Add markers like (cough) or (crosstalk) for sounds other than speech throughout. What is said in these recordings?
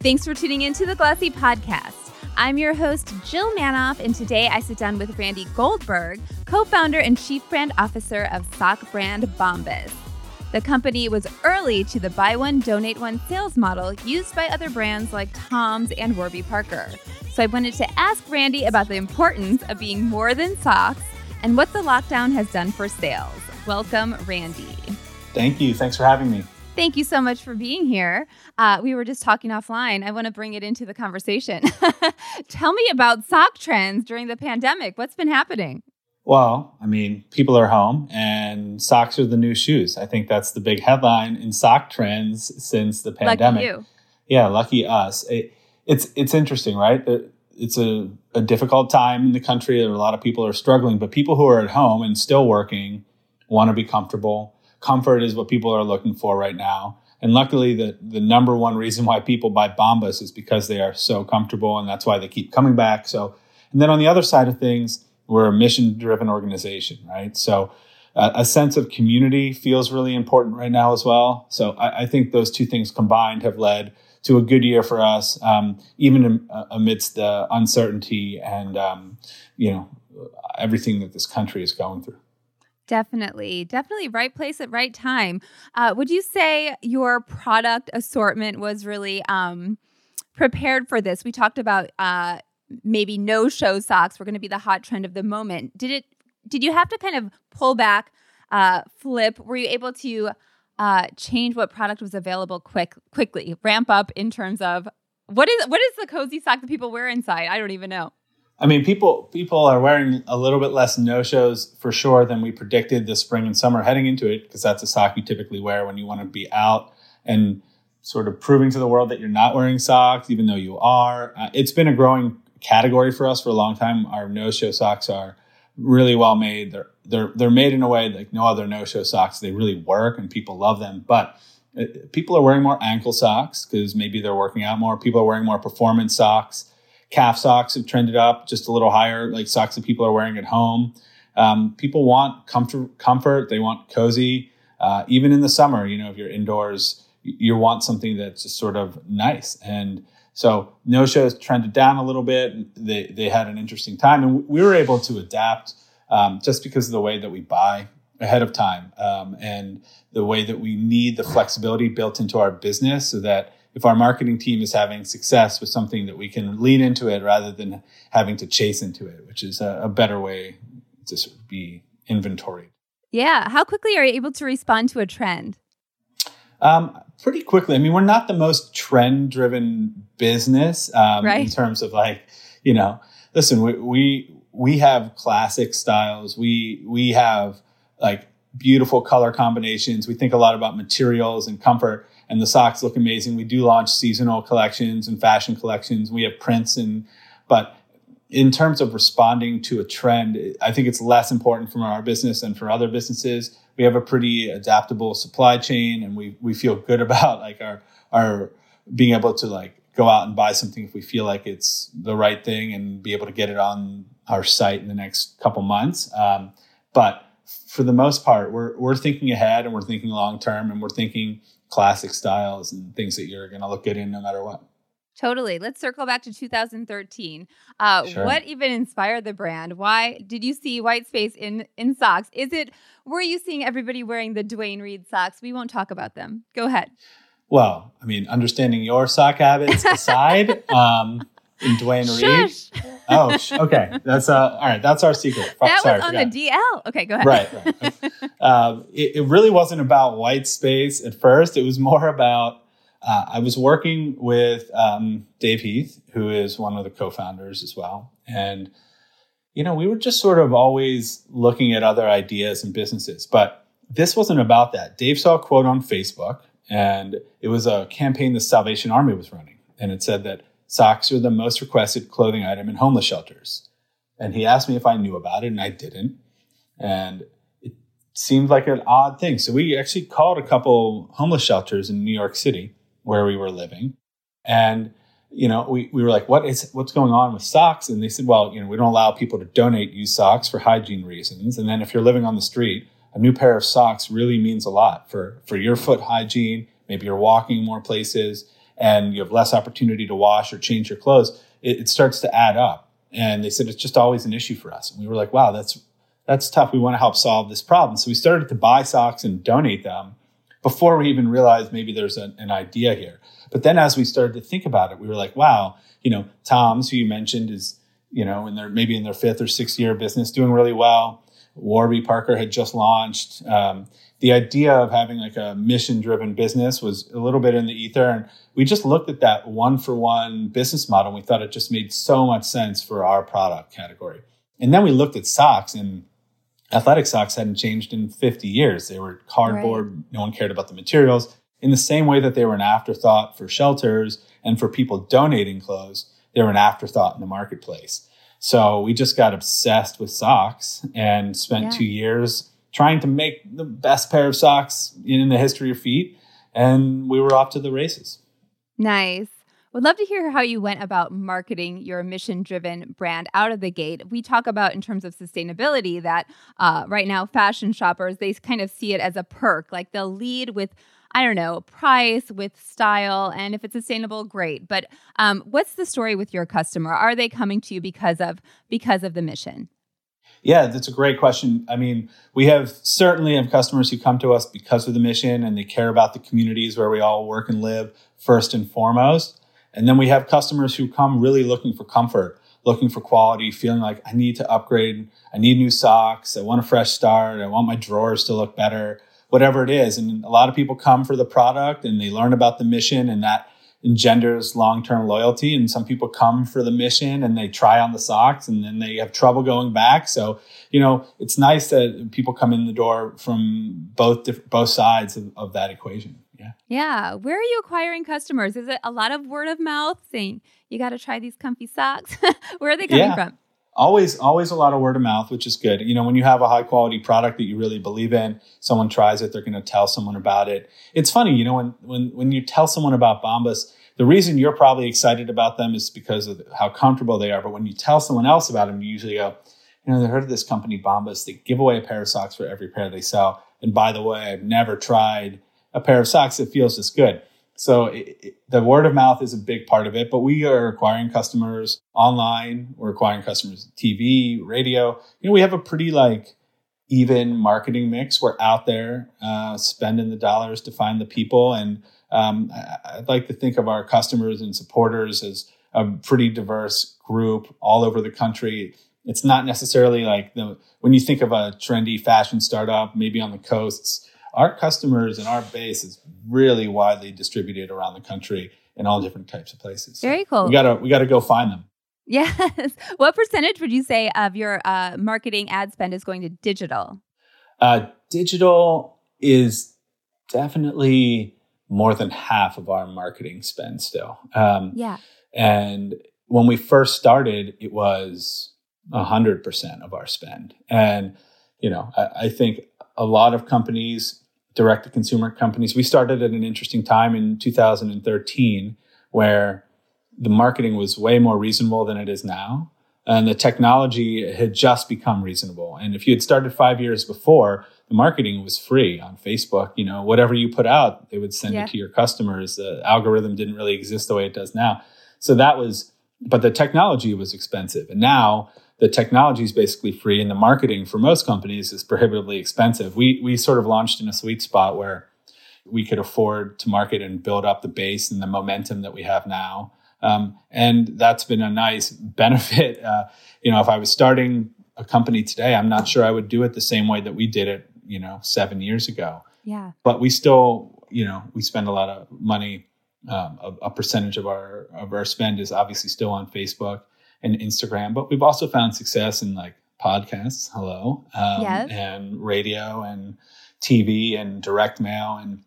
Thanks for tuning in to the Glossy Podcast. I'm your host, Jill Manoff, and today I sit down with Randy Goldberg, co founder and chief brand officer of sock brand Bombas. The company was early to the buy one, donate one sales model used by other brands like Tom's and Warby Parker. So I wanted to ask Randy about the importance of being more than socks and what the lockdown has done for sales. Welcome, Randy. Thank you. Thanks for having me. Thank you so much for being here. Uh, we were just talking offline. I want to bring it into the conversation. (laughs) Tell me about sock trends during the pandemic. What's been happening? Well, I mean, people are home and socks are the new shoes. I think that's the big headline in sock trends since the pandemic. Lucky you. Yeah, lucky us. It, it's it's interesting, right? It's a, a difficult time in the country. A lot of people are struggling, but people who are at home and still working want to be comfortable comfort is what people are looking for right now. And luckily, the, the number one reason why people buy Bombas is because they are so comfortable, and that's why they keep coming back. So, and then on the other side of things, we're a mission driven organization, right? So, uh, a sense of community feels really important right now as well. So, I, I, think those two things combined have led to a good year for us, um, even uh, amidst the uncertainty and um, you know everything that this country is going through. Definitely, definitely right place at right time. Uh, would you say your product assortment was really um, prepared for this? We talked about uh, maybe no show socks were going to be the hot trend of the moment. Did it? Did you have to kind of pull back, uh, flip? Were you able to uh, change what product was available quick, quickly, ramp up in terms of what is what is the cozy sock that people wear inside? I don't even know. I mean, people people are wearing a little bit less no shows for sure than we predicted this spring and summer heading into it because that's a sock you typically wear when you want to be out and sort of proving to the world that you're not wearing socks even though you are. Uh, it's been a growing category for us for a long time. Our no show socks are really well made. They're they're they're made in a way like no other no show socks. They really work and people love them, but uh, people are wearing more ankle socks because maybe they're working out more. People are wearing more performance socks calf socks have trended up just a little higher, like socks that people are wearing at home. Um, people want comfort, comfort. They want cozy. Uh, even in the summer, you know, if you're indoors, you want something that's just sort of nice. And so no shows trended down a little bit. They, they had an interesting time and we were able to adapt um, just because of the way that we buy ahead of time um, and the way that we need the flexibility built into our business so that if our marketing team is having success with something that we can lean into it rather than having to chase into it, which is a, a better way to sort of be inventoried. Yeah. How quickly are you able to respond to a trend? Um, pretty quickly. I mean, we're not the most trend driven business um, right. in terms of like, you know, listen, we, we, we have classic styles. We, we have like beautiful color combinations. We think a lot about materials and comfort and the socks look amazing. We do launch seasonal collections and fashion collections. We have prints and, but in terms of responding to a trend, I think it's less important from our business than for other businesses. We have a pretty adaptable supply chain and we, we feel good (laughs) about like our, our being able to like go out and buy something if we feel like it's the right thing and be able to get it on our site in the next couple months. Um, but for the most part, we're, we're thinking ahead and we're thinking long term and we're thinking classic styles and things that you're going to look good in no matter what. Totally. Let's circle back to 2013. Uh, sure. What even inspired the brand? Why did you see white space in in socks? Is it were you seeing everybody wearing the Duane Reade socks? We won't talk about them. Go ahead. Well, I mean, understanding your sock habits aside, (laughs) um, in Duane Reade. Oh, okay. That's uh, all right. That's our secret. That Sorry, was on the DL. Okay, go ahead. Right. right. (laughs) um, it, it, really wasn't about white space at first. It was more about. Uh, I was working with um, Dave Heath, who is one of the co-founders as well, and you know we were just sort of always looking at other ideas and businesses, but this wasn't about that. Dave saw a quote on Facebook, and it was a campaign the Salvation Army was running, and it said that Socks are the most requested clothing item in homeless shelters. And he asked me if I knew about it, and I didn't. And it seemed like an odd thing. So we actually called a couple homeless shelters in New York City where we were living. And, you know, we, we were like, what is, what's going on with socks? And they said, well, you know, we don't allow people to donate used socks for hygiene reasons. And then if you're living on the street, a new pair of socks really means a lot for, for your foot hygiene. Maybe you're walking more places and you have less opportunity to wash or change your clothes, it, it starts to add up. And they said it's just always an issue for us. And we were like, wow, that's that's tough. We want to help solve this problem. So we started to buy socks and donate them before we even realized maybe there's a, an idea here. But then as we started to think about it, we were like, wow, you know, Tom's, who you mentioned, is, you know, in their maybe in their fifth or sixth year of business, doing really well. Warby Parker had just launched. Um, the idea of having like a mission driven business was a little bit in the ether. And we just looked at that one for one business model. And we thought it just made so much sense for our product category. And then we looked at socks and athletic socks hadn't changed in 50 years. They were cardboard. Right. No one cared about the materials. In the same way that they were an afterthought for shelters and for people donating clothes, they were an afterthought in the marketplace. So we just got obsessed with socks and spent yeah. two years trying to make the best pair of socks in the history of feet. And we were off to the races. Nice. Would love to hear how you went about marketing your mission driven brand out of the gate. We talk about in terms of sustainability that uh, right now fashion shoppers they kind of see it as a perk. Like they'll lead with I don't know price with style, and if it's sustainable, great. But um, what's the story with your customer? Are they coming to you because of because of the mission? Yeah, that's a great question. I mean, we have certainly have customers who come to us because of the mission and they care about the communities where we all work and live first and foremost. And then we have customers who come really looking for comfort, looking for quality, feeling like I need to upgrade. I need new socks. I want a fresh start. I want my drawers to look better, whatever it is. And a lot of people come for the product and they learn about the mission and that engenders long-term loyalty. And some people come for the mission and they try on the socks and then they have trouble going back. So, you know, it's nice that people come in the door from both, both sides of, of that equation. Yeah. Yeah. Where are you acquiring customers? Is it a lot of word of mouth saying you got to try these comfy socks? (laughs) Where are they coming yeah. from? Always, always a lot of word of mouth, which is good. You know, when you have a high quality product that you really believe in, someone tries it, they're going to tell someone about it. It's funny, you know, when when when you tell someone about Bombas, the reason you're probably excited about them is because of how comfortable they are. But when you tell someone else about them, you usually go, you know, they heard of this company Bombas. They give away a pair of socks for every pair they sell. And by the way, I've never tried a pair of socks that feels this good. So it, it, the word of mouth is a big part of it, but we are acquiring customers online. We're acquiring customers TV, radio. You know, we have a pretty like even marketing mix. We're out there uh, spending the dollars to find the people, and um, I, I'd like to think of our customers and supporters as a pretty diverse group all over the country. It's not necessarily like the when you think of a trendy fashion startup, maybe on the coasts our customers and our base is really widely distributed around the country in all different types of places. Very cool. We gotta we gotta go find them. Yes. (laughs) What percentage would you say of your uh, marketing ad spend is going to digital? Uh, digital is definitely more than half of our marketing spend still. Um, yeah. And when we first started, it was 100% of our spend. And, you know, I, I think a lot of companies direct to consumer companies. We started at an interesting time in 2013 where the marketing was way more reasonable than it is now. And the technology had just become reasonable. And if you had started five years before, the marketing was free on Facebook. You know, whatever you put out, they would send yeah. it to your customers. The algorithm didn't really exist the way it does now. So that was, but the technology was expensive. And now the technology is basically free and the marketing for most companies is prohibitively expensive. We, we sort of launched in a sweet spot where we could afford to market and build up the base and the momentum that we have now. Um, and that's been a nice (laughs) benefit. Uh, you know, if I was starting a company today, I'm not sure I would do it the same way that we did it, you know, seven years ago. Yeah. But we still, you know, we spend a lot of money. Um, a, a percentage of our of our spend is obviously still on Facebook and Instagram, but we've also found success in like podcasts, hello, um, yes. and radio and TV and direct mail and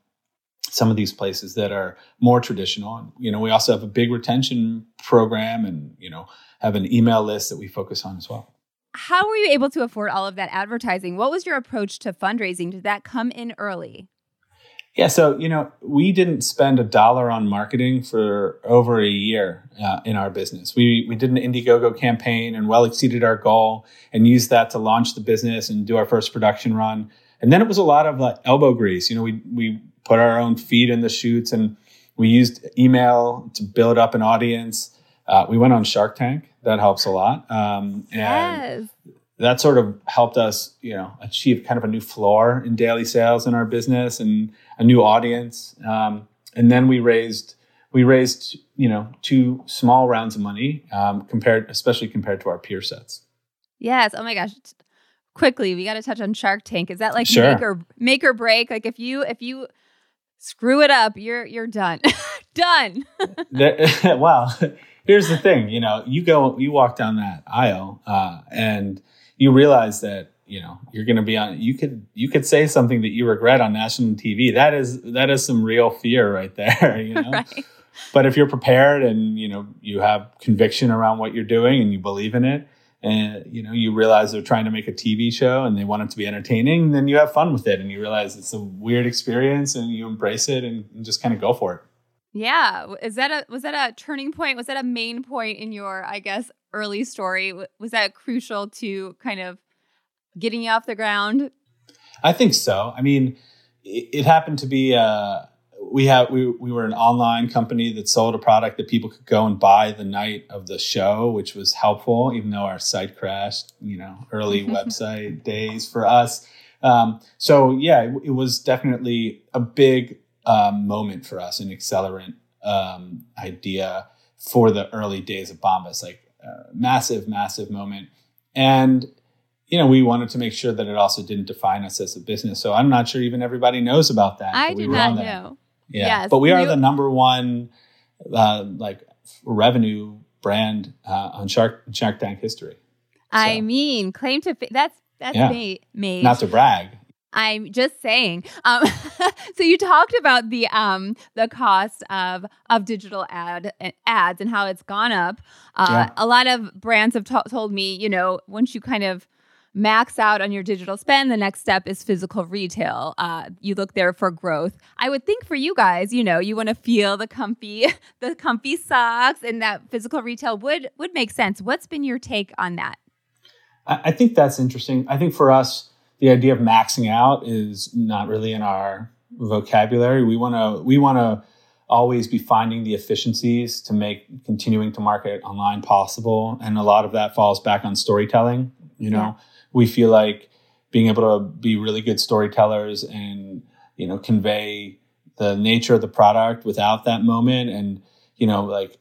some of these places that are more traditional. And, you know, we also have a big retention program and, you know, have an email list that we focus on as well. How were you able to afford all of that advertising? What was your approach to fundraising? Did that come in early? Yeah, so you know, we didn't spend a dollar on marketing for over a year uh, in our business. We we did an Indiegogo campaign and well exceeded our goal, and used that to launch the business and do our first production run. And then it was a lot of like elbow grease. You know, we we put our own feet in the shoots, and we used email to build up an audience. Uh, we went on Shark Tank. That helps a lot. Um, and yes. that sort of helped us, you know, achieve kind of a new floor in daily sales in our business and a new audience. Um, and then we raised we raised you know two small rounds of money um, compared especially compared to our peer sets. Yes. Oh my gosh. Quickly we got to touch on shark tank. Is that like sure. make or make or break? Like if you if you screw it up you're you're done. (laughs) Done. (laughs) (laughs) Well here's the thing you know you go you walk down that aisle uh, and you realize that you know you're going to be on you could you could say something that you regret on national tv that is that is some real fear right (laughs) there you know? Right. but if you're prepared and you know you have conviction around what you're doing and you believe in it and you know you realize they're trying to make a tv show and they want it to be entertaining then you have fun with it and you realize it's a weird experience and you embrace it and, and just kind of go for it. Yeah. Is that a was that a turning point? Was that a main point in your i guess early story? Was that crucial to kind of getting you off the ground? I think so. I mean, it, it happened to be uh, we have we we were an online company that sold a product that people could go and buy the night of the show, which was helpful, even though our site crashed. You know, early (laughs) website days for us. Um, so yeah, it, it, was definitely a big um, moment for us, an accelerant um, idea for the early days of Bombas, like uh, massive, massive moment. And you know, we wanted to make sure that it also didn't define us as a business. So I'm not sure even everybody knows about that. I did not know. Yeah, yes, but we are you- the number one uh, like revenue brand uh, on Shark Shark Tank history. So. I mean, claim to that's that's yeah. me, made. Not to brag. I'm just saying. Um, (laughs) so you talked about the um, the cost of of digital ad ads and how it's gone up. Uh, yeah. A lot of brands have t- told me, you know, once you kind of max out on your digital spend. The next step is physical retail. Uh, you look there for growth. I would think for you guys, you know, you want to feel the comfy, (laughs) the comfy socks, and that physical retail would would make sense. What's been your take on that? I think that's interesting. I think for us, the idea of maxing out is not really in our vocabulary. We want to we want to always be finding the efficiencies to make continuing to market online possible and a lot of that falls back on storytelling you know yeah we feel like being able to be really good storytellers and you know convey the nature of the product without that moment and you know like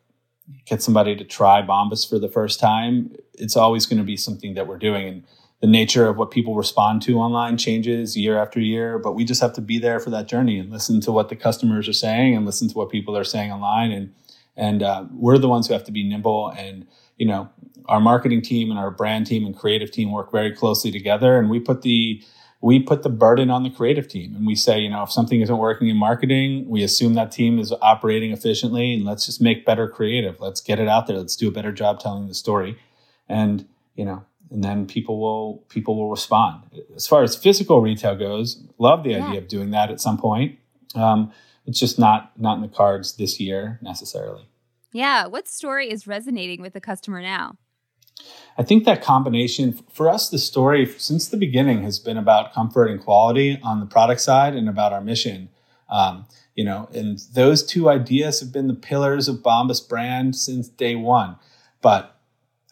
get somebody to try bombas for the first time it's always going to be something that we're doing. And the nature of what people respond to online changes year after year but we just have to be there for that journey and listen to what the customers are saying and listen to what people are saying online. And and uh, we're the ones who have to be nimble and you know our marketing team and our brand team and creative team work very closely together and we put the we put the burden on the creative team. And we say you know if something isn't working in marketing we assume that team is operating efficiently and let's just make better creative. Let's get it out there. Let's do a better job telling the story. And you know and then people will people will respond. As far as physical retail goes love the yeah. idea of doing that at some point. Um, it's just not not in the cards this year necessarily. Yeah. What story is resonating with the customer now I think that combination for us, the story since the beginning has been about comfort and quality on the product side and about our mission. Um, you know, and those two ideas have been the pillars of Bombas brand since day one. But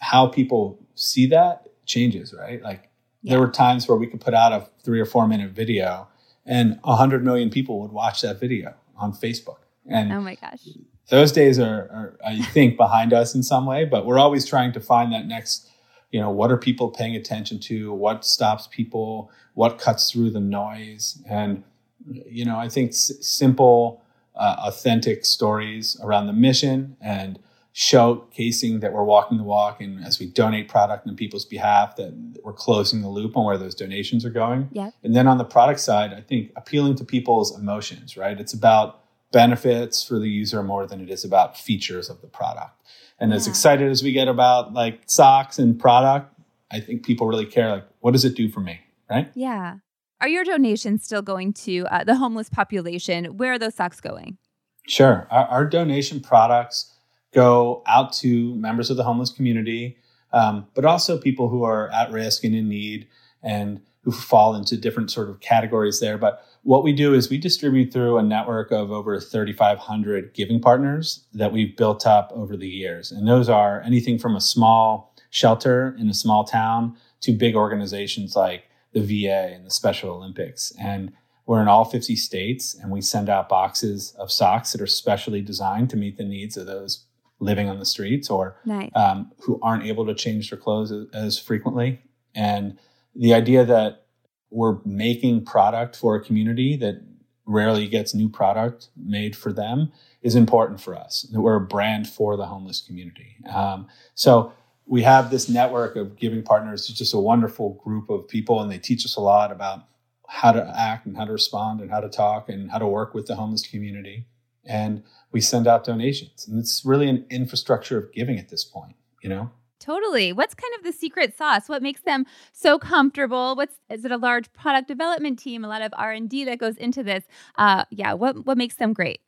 how people see that changes, right? Like yeah. there were times where we could put out a three or four minute video and a hundred million people would watch that video on Facebook. And oh my gosh those days are, are, I think, behind us in some way, but we're always trying to find that next, you know, what are people paying attention to? What stops people? What cuts through the noise? And, you know, I think s- simple, uh, authentic stories around the mission and showcasing that we're walking the walk and as we donate product on people's behalf that we're closing the loop on where those donations are going yeah and then on the product side i think appealing to people's emotions right it's about benefits for the user more than it is about features of the product. And yeah. as excited as we get about like socks and product, I think people really care like what does it do for me, right? Yeah. Are your donations still going to uh, the homeless population? Where are those socks going? Sure. Our, our donation products go out to members of the homeless community, um, but also people who are at risk and in need and who fall into different sort of categories there. But what we do is we distribute through a network of over 3,500 giving partners that we've built up over the years. And those are anything from a small shelter in a small town to big organizations like the VA and the Special Olympics. And we're in all 50 states and we send out boxes of socks that are specially designed to meet the needs of those living on the streets or nice. um, who aren't able to change their clothes as, as frequently. And the idea that we're making product for a community that rarely gets new product made for them is important for us. That we're a brand for the homeless community. Um, so we have this network of giving partners. It's just a wonderful group of people, and they teach us a lot about how to act and how to respond and how to talk and how to work with the homeless community. And we send out donations, and it's really an infrastructure of giving at this point. You know. Totally. What's kind of the secret sauce? What makes them so comfortable? What's is it a large product development team? A lot of R and D that goes into this. Uh, yeah. What what makes them great?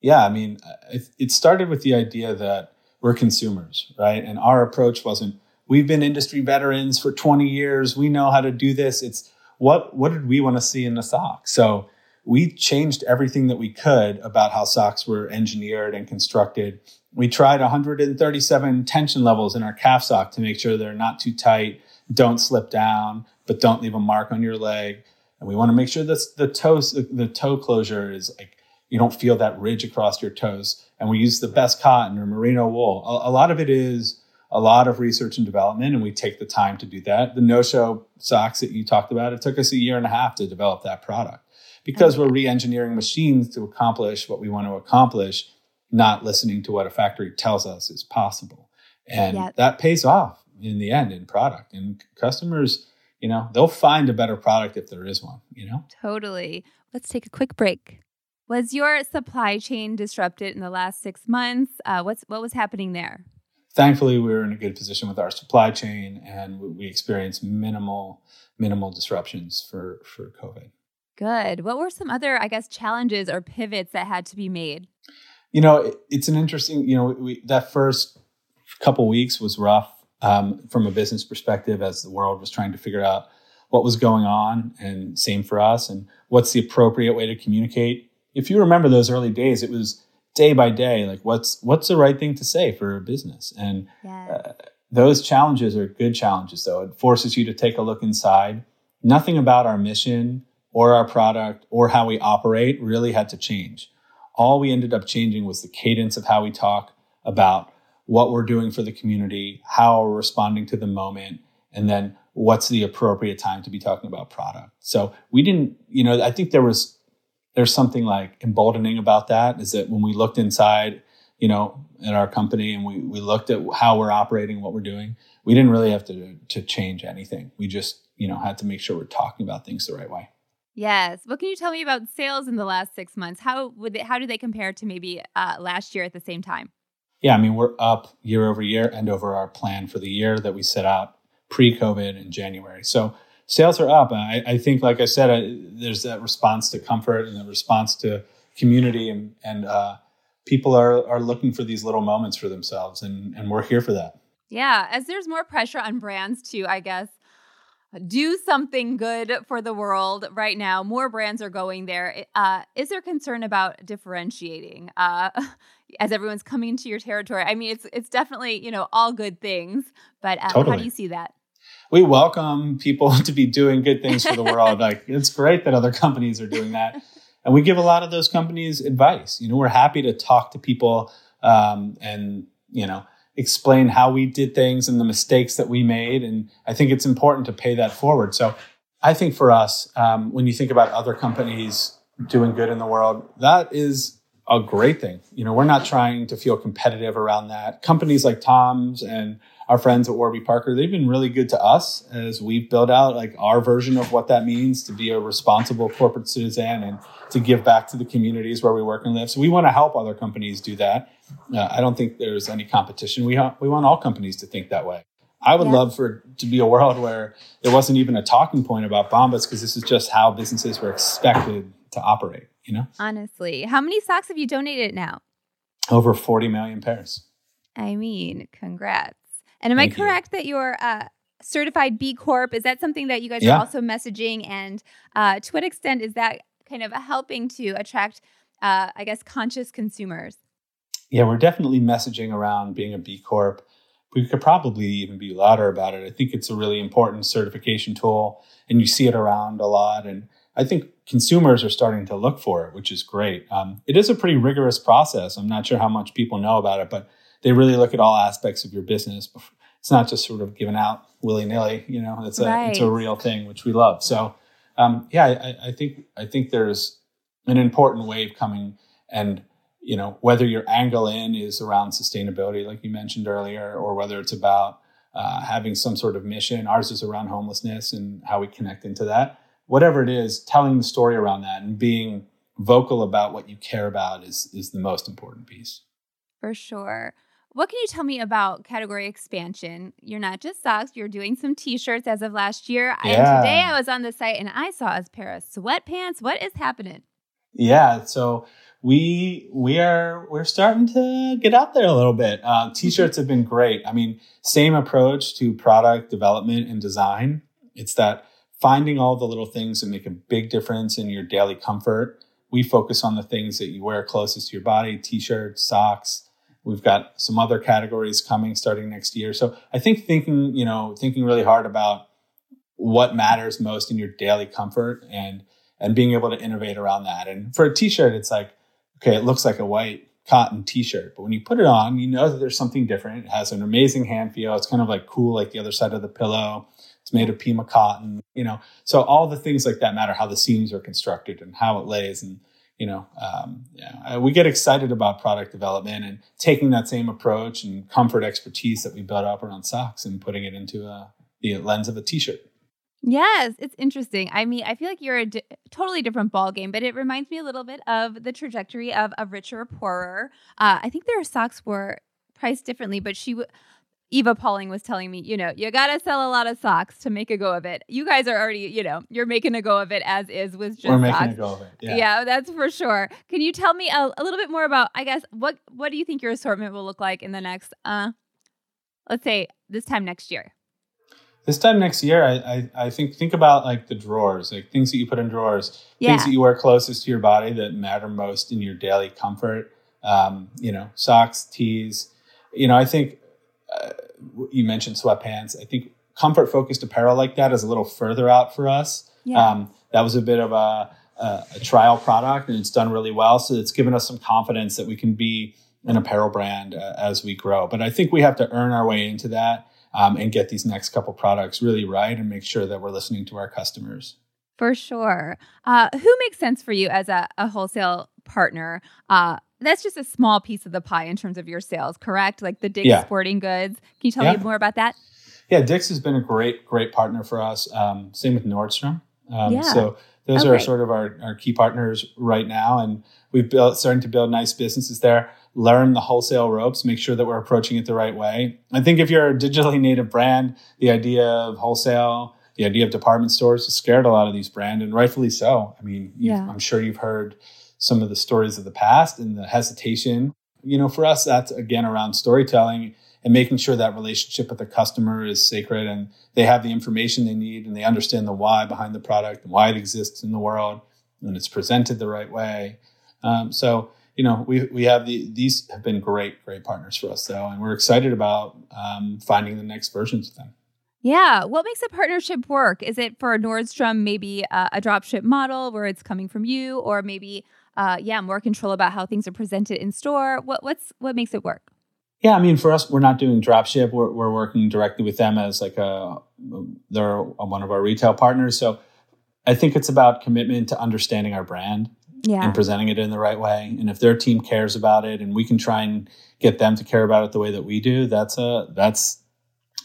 Yeah, I mean, it, it started with the idea that we're consumers, right? And our approach wasn't we've been industry veterans for 20 years. We know how to do this. It's what what did we want to see in the sock? So we changed everything that we could about how socks were engineered and constructed we tried 137 tension levels in our calf sock to make sure they're not too tight, don't slip down, but don't leave a mark on your leg. And we want to make sure that the toes, the toe closure is like you don't feel that ridge across your toes. And we use the best cotton or merino wool. A, a lot of it is a lot of research and development, and we take the time to do that. The no-show socks that you talked about, it took us a year and a half to develop that product because we're re-engineering machines to accomplish what we want to accomplish not listening to what a factory tells us is possible. And yep. that pays off in the end in product. And customers, you know, they'll find a better product if there is one, you know? Totally. Let's take a quick break. Was your supply chain disrupted in the last six months? Uh, what's what was happening there? Thankfully, we were in a good position with our supply chain, and we experienced minimal minimal disruptions for for COVID. Good. What were some other, I guess, challenges or pivots that had to be made? you know, it's an interesting, you know, we, that first couple weeks was rough um, from a business perspective as the world was trying to figure out what was going on and same for us and what's the appropriate way to communicate. If you remember those early days, it was day by day, like what's, what's the right thing to say for a business? And yes. uh, those challenges are good challenges though. It forces you to take a look inside. Nothing about our mission or our product or how we operate really had to change all we ended up changing was the cadence of how we talk about what we're doing for the community, how we're responding to the moment, and then what's the appropriate time to be talking about product. So we didn't, you know, I think there was there's something like emboldening about that is that when we looked inside, you know, at our company and we we looked at how we're operating, what we're doing, we didn't really have to to change anything. We just, you know, had to make sure we're talking about things the right way. Yes. What can you tell me about sales in the last six months? How would they, how do they compare to maybe uh, last year at the same time? Yeah, I mean we're up year over year and over our plan for the year that we set out pre-COVID in January. So sales are up. I, I think, like I said, I, there's that response to comfort and the response to community, and, and uh, people are are looking for these little moments for themselves, and and we're here for that. Yeah, as there's more pressure on brands to, I guess, do something good for the world right now. More brands are going there. Uh, is there concern about differentiating uh, (laughs) as everyone's coming into your territory? I mean, it's it's definitely you know all good things, but uh, totally. how do you see that? We welcome people (laughs) to be doing good things for the world. like (laughs) it's great that other companies are doing that, and we give a lot of those companies advice. You know, we're happy to talk to people um, and you know explain how we did things and the mistakes that we made. And I think it's important to pay that forward. So I think for us, um, when you think about other companies doing good in the world, that is a great thing. You know, we're not trying to feel competitive around that. Companies like Tom's and our friends at Warby Parker, they've been really good to us as we've built out like our version of what that means to be a responsible corporate citizen and to give back to the communities where we work and live. So we want to help other companies do that. Uh, I don't think there's any competition. We ha- we want all companies to think that way. I would yeah. love for to be a world where there wasn't even a talking point about Bombas because this is just how businesses were expected to operate. You know, honestly, how many socks have you donated now? Over forty million pairs. I mean, congrats. And am Thank I correct you. that you're uh, certified B Corp? Is that something that you guys yeah. are also messaging? And uh, to what extent is that kind of helping to attract, uh, I guess, conscious consumers? Yeah, we're definitely messaging around being a B Corp. We could probably even be louder about it. I think it's a really important certification tool, and you see it around a lot. And I think consumers are starting to look for it, which is great. Um, it is a pretty rigorous process. I'm not sure how much people know about it, but they really look at all aspects of your business. It's not just sort of given out willy nilly. You know, it's a right. it's a real thing, which we love. So, um, yeah, I, I think I think there's an important wave coming, and you know, whether your angle in is around sustainability, like you mentioned earlier, or whether it's about uh, having some sort of mission. Ours is around homelessness and how we connect into that whatever it is, telling the story around that and being vocal about what you care about is is the most important piece. For sure. What can you tell me about category expansion? You're not just socks, you're doing some t-shirts as of last year. Yeah. And today I was on the site and I saw a pair of sweatpants. What is happening? Yeah, so we we are we're starting to get out there a little bit. Uh, (laughs) t-shirts have been great. I mean, same approach to product development and design. It's that finding all the little things that make a big difference in your daily comfort. We focus on the things that you wear closest to your body t-shirts, socks. We've got some other categories coming starting next year. So I think thinking, you know, thinking really hard about what matters most in your daily comfort and and being able to innovate around that. And for a t-shirt, it's like, okay, it looks like a white cotton t-shirt, but when you put it on, you know that there's something different. It has an amazing hand feel. It's kind of like cool, like the other side of the pillow. It's made of Pima cotton, you know. So all the things like that matter, how the seams are constructed and how it lays, and you know, um, yeah, we get excited about product development and taking that same approach and comfort expertise that we built up around socks and putting it into a, the lens of a t-shirt. Yes, it's interesting. I mean, I feel like you're a totally different ball game, but it reminds me a little bit of the trajectory of a richer or poorer. Uh, I think their socks were priced differently, but she w- Iva Pawling was telling me, you know, you got to sell a lot of socks to make a go of it. You guys are already, you know, you're making a go of it as is with just We're making socks. a go of it. Yeah. yeah, that's for sure. Can you tell me a, a, little bit more about, I guess, what what do you think your assortment will look like in the next, uh, let's say this time next year? This time next year, I, I, I think think about like the drawers, like things that you put in drawers, yeah. things that you wear closest to your body that matter most in your daily comfort. Um, you know, socks, tees. You know, I think uh, you mentioned sweatpants. I think comfort focused apparel like that is a little further out for us. Yeah. Um, that was a bit of a, a, a, trial product and it's done really well. So it's given us some confidence that we can be an apparel brand uh, as we grow. But I think we have to earn our way into that um, and get these next couple products really right and make sure that we're listening to our customers. For sure. Uh, who makes sense for you as a, a wholesale partner? Uh, that's just a small piece of the pie in terms of your sales, correct? Like the Dick's yeah. Sporting Goods. Can you tell yeah. me more about that? Yeah, Dick's has been a great, great partner for us. Um, same with Nordstrom. Um, yeah. So those okay. are sort of our, our key partners right now, and we've built starting to build nice businesses there. Learn the wholesale ropes, make sure that we're approaching it the right way. I think if you're a digitally native brand, the idea of wholesale, the idea of department stores has scared a lot of these brands, and rightfully so. I mean, yeah. I'm sure you've heard some of the stories of the past and the hesitation. You know, for us, that's again around storytelling and making sure that relationship with the customer is sacred and they have the information they need and they understand the why behind the product and why it exists in the world and it's presented the right way. Um, so, you know, we, we have the, these have been great, great partners for us though. And we're excited about um, finding the next versions of them. Yeah. What makes a partnership work? Is it for Nordstrom, maybe a, a dropship model where it's coming from you, or maybe uh, yeah, more control about how things are presented in store? What what's what makes it work? Yeah, I mean, for us, we're not doing dropship. We're, we're working directly with them as like a they're one of our retail partners. So I think it's about commitment to understanding our brand yeah. and presenting it in the right way. And if their team cares about it, and we can try and get them to care about it the way that we do, that's a that's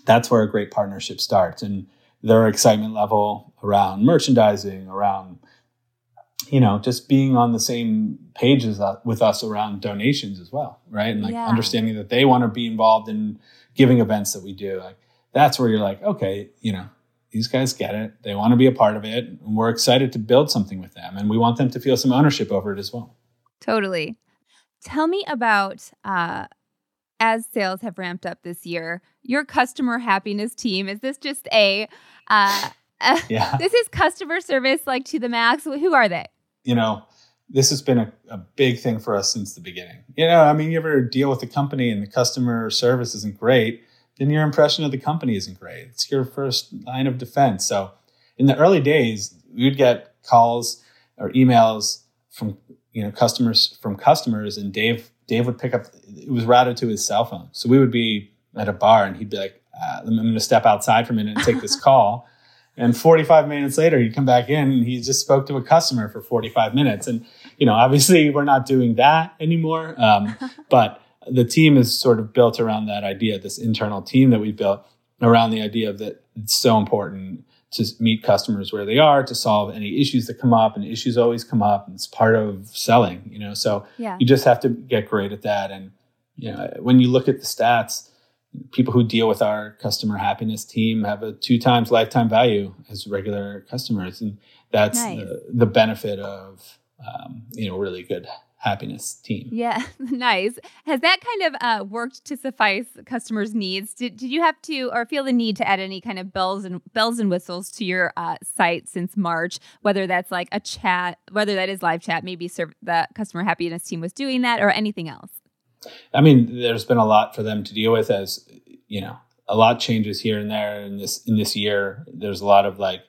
that's where a great partnership starts. And their excitement level around merchandising, around you know, just being on the same page as uh, with us around donations as well, right? And like yeah. understanding that they want to be involved in giving events that we do. Like that's where you're like, okay, you know, these guys get it. They want to be a part of it. And we're excited to build something with them. And we want them to feel some ownership over it as well. Totally. Tell me about uh as sales have ramped up this year, your customer happiness team. Is this just a uh, (laughs) yeah. this is customer service like to the max? Who are they? you know, this has been a, a big thing for us since the beginning. You know, I mean, you ever deal with a company and the customer service isn't great, then your impression of the company isn't great. It's your first line of defense. So in the early days, we'd get calls or emails from you know customers from customers, and Dave Dave would pick up. It was routed to his cell phone, so we would be at a bar, and he'd be like, uh, "I'm going to step outside for a minute and take this (laughs) call." And 45 minutes later, he'd come back in and he just spoke to a customer for 45 minutes. And, you know, obviously we're not doing that anymore. Um, (laughs) but the team is sort of built around that idea, this internal team that we built around the idea of that it's so important to meet customers where they are, to solve any issues that come up, and issues always come up. And it's part of selling, you know. So yeah. you just have to get great at that. And you know, when you look at the stats, people who deal with our customer happiness team have a two times lifetime value as regular customers, and that's nice. the, the benefit of um, you know really good happiness team. Yeah, (laughs) nice. Has that kind of uh, worked to suffice customers' needs? Did, did you have to or feel the need to add any kind of bells and bells and whistles to your uh, site since March? Whether that's like a chat, whether that is live chat, maybe serve, the customer happiness team was doing that, or anything else. I mean, there's been a lot for them to deal with as you know, a lot changes here and there in this in this year. There's a lot of like,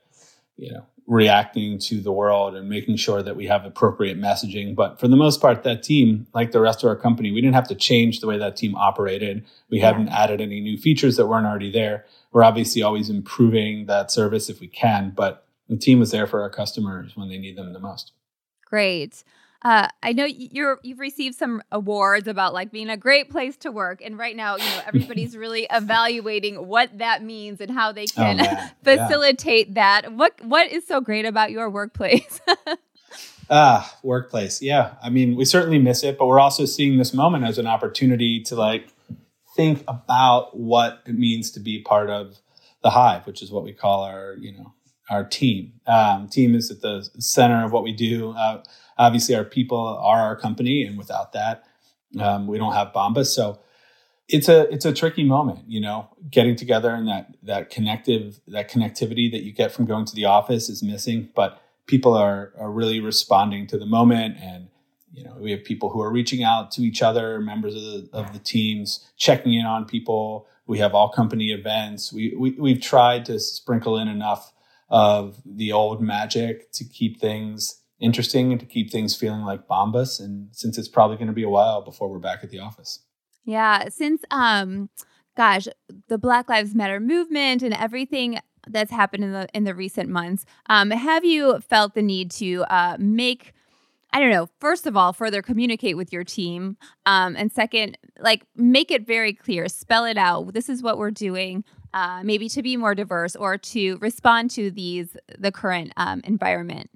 you know, reacting to the world and making sure that we have appropriate messaging. But for the most part, that team, like the rest of our company, we didn't have to change the way that team operated. We yeah. haven't added any new features that weren't already there. We're obviously always improving that service if we can, but the team was there for our customers when they need them the most. Great. Uh, I know you're you've received some awards about like being a great place to work, and right now, you know, everybody's (laughs) really evaluating what that means and how they oh, can oh, (laughs) facilitate yeah. that. What what is so great about your workplace? (laughs) ah, workplace. Yeah, I mean, we certainly miss it, but we're also seeing this moment as an opportunity to like think about what it means to be part of the hive, which is what we call our you know our team. Um, team is at the center of what we do. Uh, obviously our people are our company, and without that, um, we don't have Bombas. So it's a it's a tricky moment, you know, getting together and that that connective that connectivity that you get from going to the office is missing. But people are are really responding to the moment and you know we have people who are reaching out to each other members of the of the teams checking in on people we have all company events we, we we've tried to sprinkle in enough of the old magic to keep things interesting to keep things feeling like Bombas. And since it's probably going to be a while before we're back at the office. Yeah. Since, um, gosh, the Black Lives Matter movement and everything that's happened in the in the recent months, um, have you felt the need to uh, make I don't know, first of all, further communicate with your team. Um, and second, like make it very clear, spell it out. This is what we're doing, uh, maybe to be more diverse or to respond to these, the current um, environment.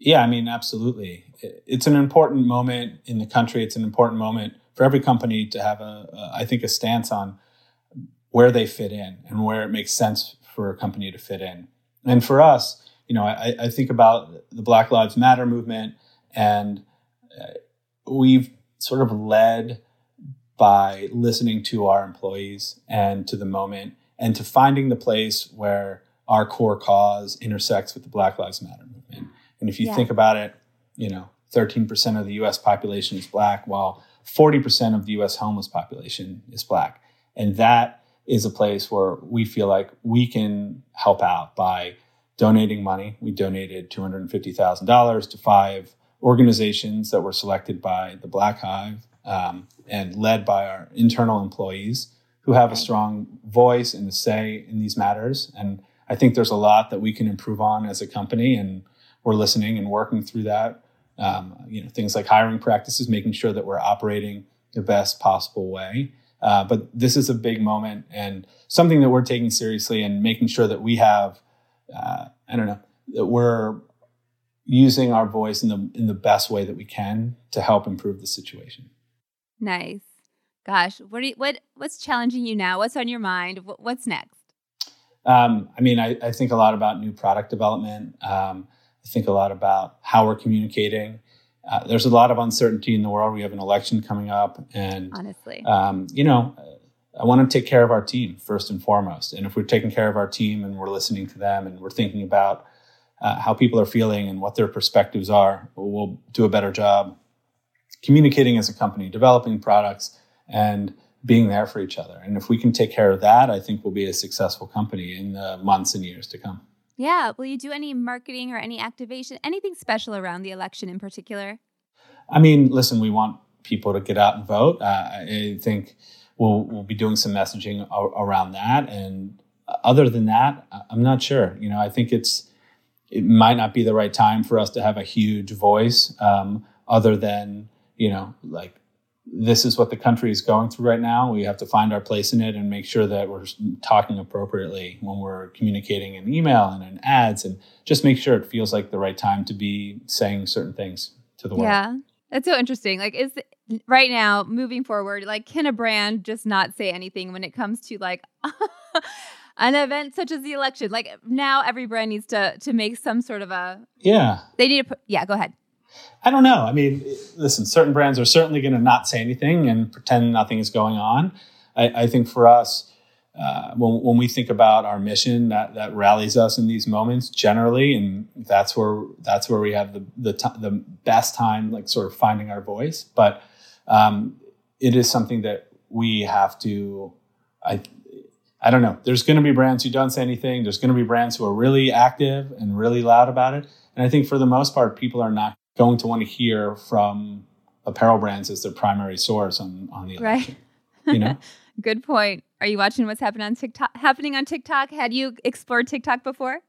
Yeah, I mean, absolutely. It's an important moment in the country. It's an important moment for every company to have a, a, I think, a stance on where they fit in and where it makes sense for a company to fit in. And for us, you know, I, I think about the Black Lives Matter movement, and uh, we've sort of led by listening to our employees and to the moment and to finding the place where our core cause intersects with the Black Lives Matter. And if you yeah. think about it, you know, 13% of the US population is black, while 40% of the US homeless population is black. And that is a place where we feel like we can help out by donating money. We donated $250,000 to five organizations that were selected by the Black Hive um, and led by our internal employees who have a strong voice and a say in these matters. And I think there's a lot that we can improve on as a company. And we're listening and working through that. Um, you know, things like hiring practices, making sure that we're operating the best possible way. Uh, but this is a big moment and something that we're taking seriously and making sure that we have, uh, I don't know, that we're using our voice in the in the best way that we can to help improve the situation. Nice, gosh, what you, what what's challenging you now? What's on your mind? What's next? Um, I mean, I, I, think a lot about new product development. Um, I think a lot about how we're communicating. Uh, there's a lot of uncertainty in the world. We have an election coming up, and honestly, um, you know, I want to take care of our team first and foremost. And if we're taking care of our team and we're listening to them and we're thinking about uh, how people are feeling and what their perspectives are, we'll do a better job communicating as a company, developing products, and being there for each other. And if we can take care of that, I think we'll be a successful company in the months and years to come. Yeah. Will you do any marketing or any activation, anything special around the election in particular? I mean, listen, we want people to get out and vote. Uh, I think we'll, we'll be doing some messaging around that. And other than that, I'm not sure. You know, I think it's, it might not be the right time for us to have a huge voice um, other than, you know, like this is what the country is going through right now. We have to find our place in it and make sure that we're talking appropriately when we're communicating in email and in ads and just make sure it feels like the right time to be saying certain things to the world. Yeah. That's so interesting. Like is right now moving forward, like can a brand just not say anything when it comes to like (laughs) an event such as the election? Like now every brand needs to to make some sort of a Yeah. They need to put yeah, go ahead. I don't know. I mean, listen, certain brands are certainly going to not say anything and pretend nothing is going on. I, I think for us, uh, when, when we think about our mission, that that rallies us in these moments generally, and that's where that's where we have the the, t- the best time, like sort of finding our voice. But um, it is something that we have to. I I don't know. There's going to be brands who don't say anything. There's going to be brands who are really active and really loud about it. And I think for the most part, people are not going to want to hear from apparel brands as their primary source on, on the election. Right. You know? (laughs) Good point. Are you watching what's happening on TikTok? Happening on TikTok? Had you explored TikTok before?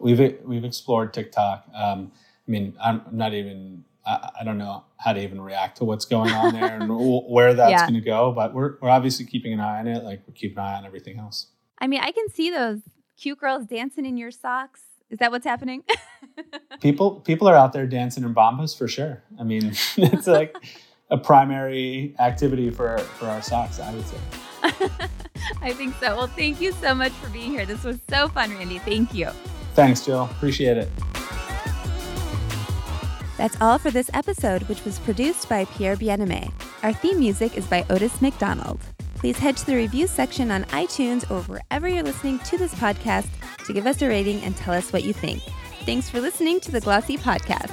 We've we've explored TikTok. Um, I mean, I'm not even. I, I, don't know how to even react to what's going on there and (laughs) where that's yeah. going to go. But we're we're obviously keeping an eye on it. Like we keep an eye on everything else. I mean, I can see those cute girls dancing in your socks. Is that what's happening? (laughs) people people are out there dancing in bombas for sure. I mean, (laughs) it's like a primary activity for for our socks. I would say. (laughs) I think so. Well, thank you so much for being here. This was so fun, Randy. Thank you. Thanks, Jill. Appreciate it. That's all for this episode, which was produced by Pierre Bienaimé. Our theme music is by Otis McDonald. Please head to the review section on iTunes or wherever you're listening to this podcast to give us a rating and tell us what you think. Thanks for listening to the Glossy Podcast.